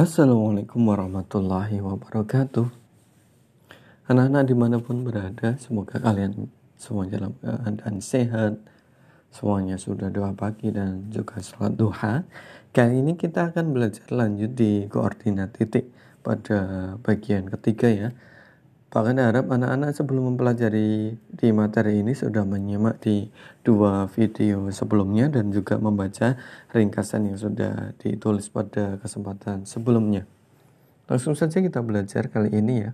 Assalamualaikum warahmatullahi wabarakatuh. Anak-anak di mana pun berada Semoga kalian semua dalam keadaan sehat Semuanya sudah doa pagi dan juga sholat duha. Kali ini kita akan belajar lanjut di koordinat titik Pada bagian ketiga ya Bahkan harap anak-anak sebelum mempelajari di materi ini sudah menyimak di dua video sebelumnya dan juga membaca ringkasan yang sudah ditulis pada kesempatan sebelumnya. Langsung saja kita belajar kali ini ya.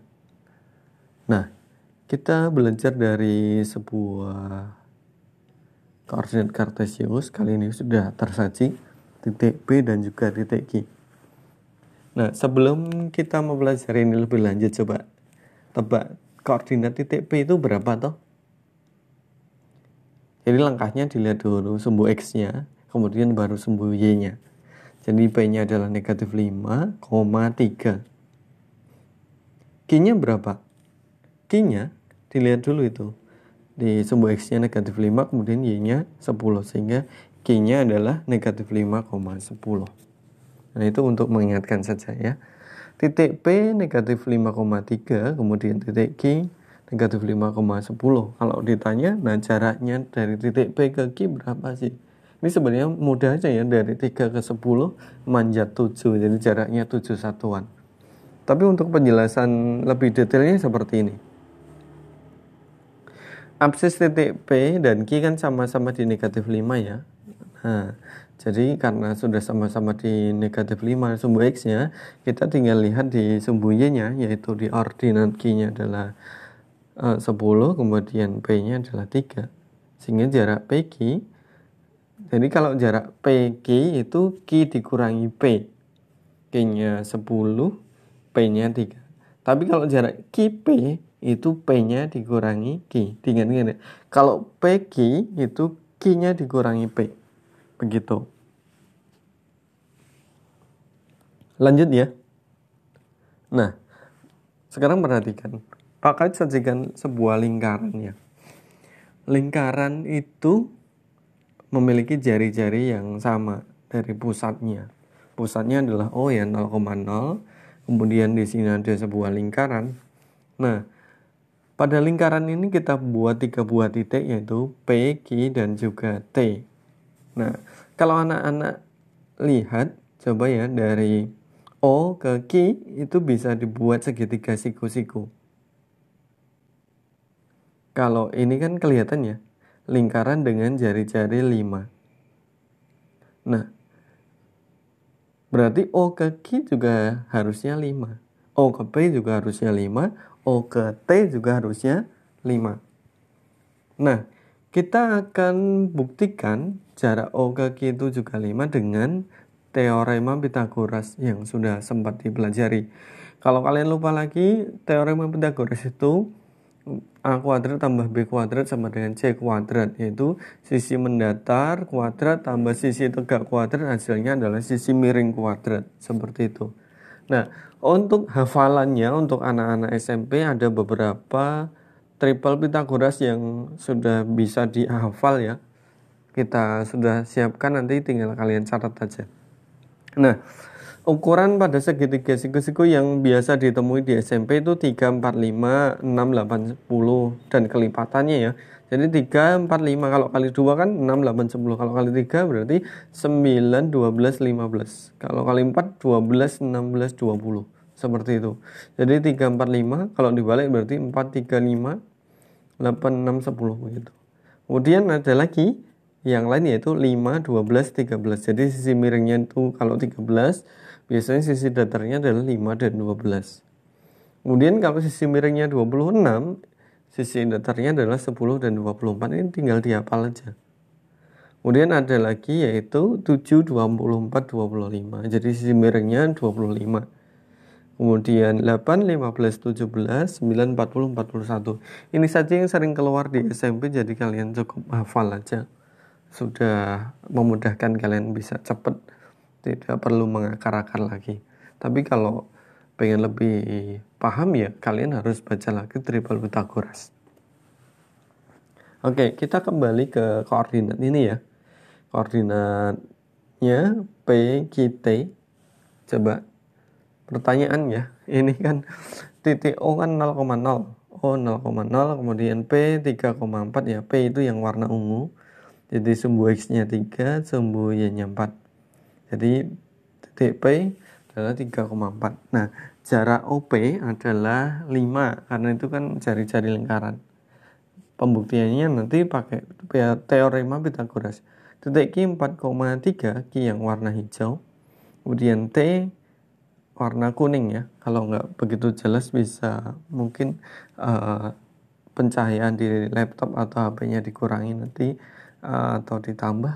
Nah, kita belajar dari sebuah koordinat kartesius kali ini sudah tersaji titik B dan juga titik Q. Nah, sebelum kita mempelajari ini lebih lanjut coba tebak koordinat titik P itu berapa toh? Jadi langkahnya dilihat dulu sumbu X-nya, kemudian baru sumbu Y-nya. Jadi P-nya adalah negatif 5, 3. Q-nya berapa? Q-nya dilihat dulu itu. Di sumbu X-nya negatif 5, kemudian Y-nya 10. Sehingga Q-nya adalah negatif 5, 10. Nah itu untuk mengingatkan saja ya titik P negatif 5,3 kemudian titik Q negatif 5,10 kalau ditanya nah jaraknya dari titik P ke Q berapa sih? Ini sebenarnya mudah aja ya dari 3 ke 10 manjat 7 jadi jaraknya 7 satuan. Tapi untuk penjelasan lebih detailnya seperti ini. Absis titik P dan Q kan sama-sama di negatif 5 ya. Nah jadi karena sudah sama-sama di negatif 5 sumbu X-nya, kita tinggal lihat di sumbu Y-nya, yaitu di ordinat Q-nya adalah uh, 10, kemudian P-nya adalah 3. Sehingga jarak PQ, jadi kalau jarak PQ itu Q dikurangi P. Q-nya 10, P-nya 3. Tapi kalau jarak QP itu P-nya dikurangi Q. Diingat-ingat Kalau PQ itu Q-nya dikurangi P. Begitu. Lanjut ya. Nah, sekarang perhatikan. Pakai sajikan sebuah lingkaran ya. Lingkaran itu memiliki jari-jari yang sama dari pusatnya. Pusatnya adalah O ya 0,0. Kemudian di sini ada sebuah lingkaran. Nah, pada lingkaran ini kita buat tiga buah titik yaitu P, Q, dan juga T. Nah, kalau anak-anak lihat, coba ya dari O ke Q itu bisa dibuat segitiga siku-siku. Kalau ini kan kelihatan ya, lingkaran dengan jari-jari 5. Nah, berarti O ke Q juga harusnya 5. O ke P juga harusnya 5. O ke T juga harusnya 5. Nah, kita akan buktikan jarak O ke Q itu juga 5 dengan teorema Pitagoras yang sudah sempat dipelajari. Kalau kalian lupa lagi, teorema Pitagoras itu A kuadrat tambah B kuadrat sama dengan C kuadrat yaitu sisi mendatar kuadrat tambah sisi tegak kuadrat hasilnya adalah sisi miring kuadrat seperti itu. Nah, untuk hafalannya untuk anak-anak SMP ada beberapa triple Pitagoras yang sudah bisa dihafal ya kita sudah siapkan nanti tinggal kalian catat aja. Nah, ukuran pada segitiga siku-siku yang biasa ditemui di SMP itu 3, 4, 5, 6, 8, 10 dan kelipatannya ya. Jadi 3, 4, 5 kalau kali 2 kan 6, 8, 10. Kalau kali 3 berarti 9, 12, 15. Kalau kali 4 12, 16, 20. Seperti itu. Jadi 3, 4, 5 kalau dibalik berarti 4, 3, 5, 8, 6, 10 begitu. Kemudian ada lagi yang lain yaitu 5, 12, 13. Jadi sisi miringnya itu kalau 13, biasanya sisi datarnya adalah 5 dan 12. Kemudian kalau sisi miringnya 26, sisi datarnya adalah 10 dan 24. Ini tinggal dihafal aja. Kemudian ada lagi yaitu 7, 24, 25. Jadi sisi miringnya 25. Kemudian 8, 15, 17, 9, 40, 41. Ini saja yang sering keluar di SMP jadi kalian cukup hafal aja. Sudah memudahkan kalian bisa cepat tidak perlu mengakar-akar lagi. Tapi kalau pengen lebih paham ya kalian harus baca lagi triple Pythagoras. Oke kita kembali ke koordinat ini ya. Koordinatnya P, Q, T. Coba pertanyaan ya ini kan titik O kan 0,0 O 0,0 kemudian P 3,4 ya P itu yang warna ungu. Jadi sumbu X nya 3 sumbu Y nya 4 jadi titik P adalah 3,4 nah jarak OP adalah 5 karena itu kan jari-jari lingkaran. Pembuktiannya nanti pakai teorema Pitagoras. Titik Q 4,3 Q yang warna hijau. Kemudian T warna kuning ya kalau nggak begitu jelas bisa mungkin uh, pencahayaan di laptop atau HP-nya dikurangi nanti uh, atau ditambah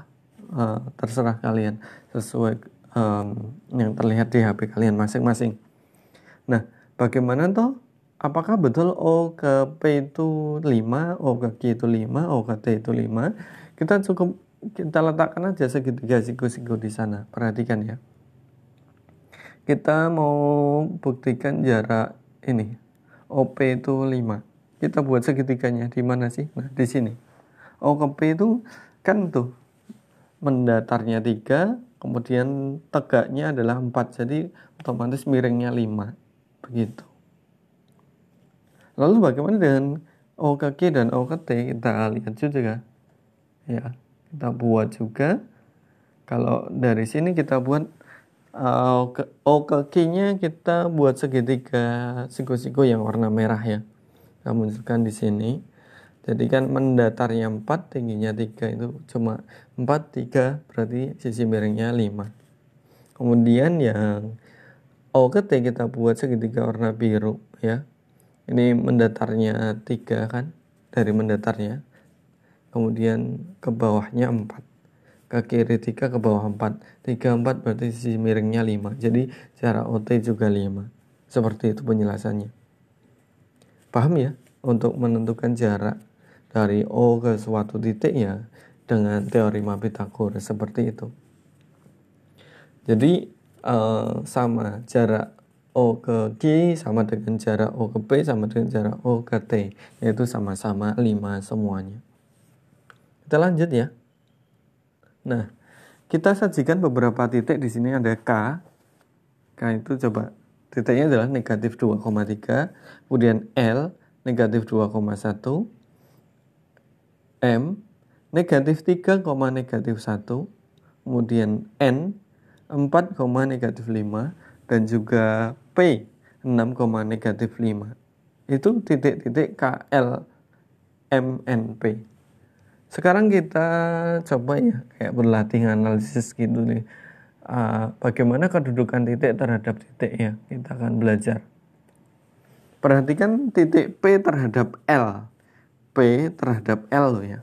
uh, terserah kalian sesuai um, yang terlihat di HP kalian masing-masing. Nah, bagaimana toh? Apakah betul O ke P itu 5, O ke Q itu 5, O ke T itu 5? Kita cukup kita letakkan aja segitiga siku-siku di sana. Perhatikan ya kita mau buktikan jarak ini OP itu 5 kita buat segitiganya di mana sih? Nah di sini. OP itu kan tuh mendatarnya 3 kemudian tegaknya adalah 4 jadi otomatis miringnya 5 begitu. Lalu bagaimana dengan O ke Q dan O ke T? Kita lihat juga. Ya kita buat juga. Kalau dari sini kita buat Uh, ke Q-nya kita buat segitiga siku-siku yang warna merah ya. Kita munculkan di sini. Jadi kan mendatarnya 4, tingginya 3 itu cuma 4, 3 berarti sisi miringnya 5. Kemudian yang O ke T kita buat segitiga warna biru ya. Ini mendatarnya 3 kan dari mendatarnya. Kemudian ke bawahnya 4 ke kiri 3 ke bawah 4 3 4 berarti sisi miringnya 5 jadi jarak OT juga 5 seperti itu penjelasannya. Paham ya? Untuk menentukan jarak dari O ke suatu titik ya dengan teorema Pythagoras seperti itu. Jadi uh, sama jarak O ke Q sama dengan jarak O ke P sama dengan jarak O ke T. Yaitu sama-sama 5 semuanya. Kita lanjut ya Nah, kita sajikan beberapa titik di sini ada K. K itu coba titiknya adalah negatif 2,3, kemudian L negatif 2,1, M negatif 3, negatif 1, kemudian N 4, negatif 5, dan juga P 6, negatif 5. Itu titik-titik KL MNP. Sekarang kita coba ya kayak berlatih analisis gitu nih. Uh, bagaimana kedudukan titik terhadap titik ya kita akan belajar. Perhatikan titik P terhadap L. P terhadap L loh ya.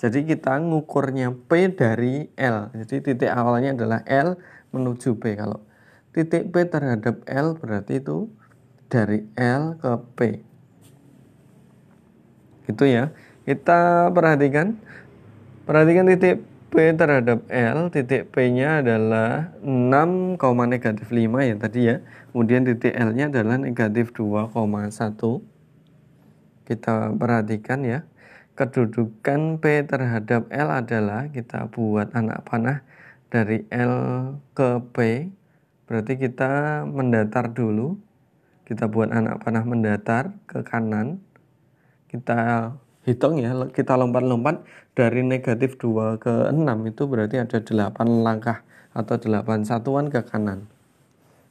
Jadi kita ngukurnya P dari L. Jadi titik awalnya adalah L menuju P. Kalau titik P terhadap L berarti itu dari L ke P. Gitu ya. Kita perhatikan, perhatikan titik P terhadap L, titik P-nya adalah 6, negatif 5 ya tadi ya. Kemudian titik L-nya adalah negatif 2,1. Kita perhatikan ya. Kedudukan P terhadap L adalah kita buat anak panah dari L ke P. Berarti kita mendatar dulu. Kita buat anak panah mendatar ke kanan. Kita hitung ya kita lompat-lompat dari negatif 2 ke 6 itu berarti ada 8 langkah atau 8 satuan ke kanan.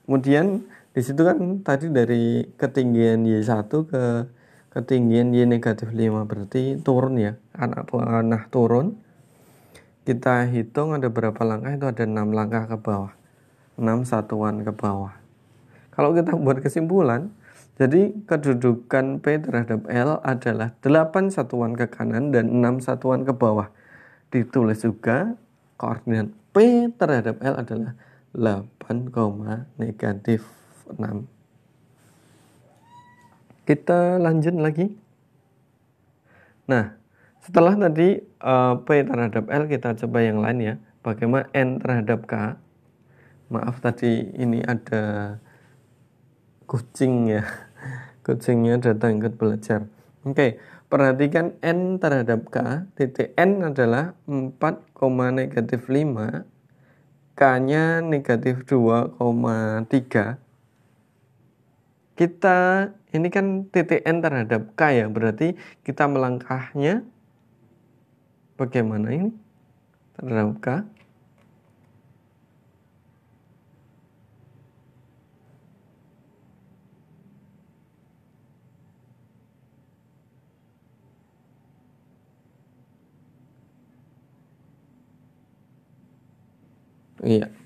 Kemudian di situ kan tadi dari ketinggian Y1 ke ketinggian Y negatif 5 berarti turun ya anak panah turun. Kita hitung ada berapa langkah itu ada 6 langkah ke bawah 6 satuan ke bawah. Kalau kita buat kesimpulan jadi kedudukan P terhadap L adalah 8 satuan ke kanan dan 6 satuan ke bawah. Ditulis juga koordinat P terhadap L adalah 8, negatif 6. Kita lanjut lagi. Nah, setelah tadi uh, P terhadap L kita coba yang lain ya. Bagaimana N terhadap K? Maaf tadi ini ada kucing ya kucingnya datang ikut belajar. Oke, perhatikan N terhadap K. Titik N adalah 4, negatif 5. K-nya negatif 2,3. kita ini kan titik N terhadap K ya, berarti kita melangkahnya bagaimana ini terhadap K? Iya.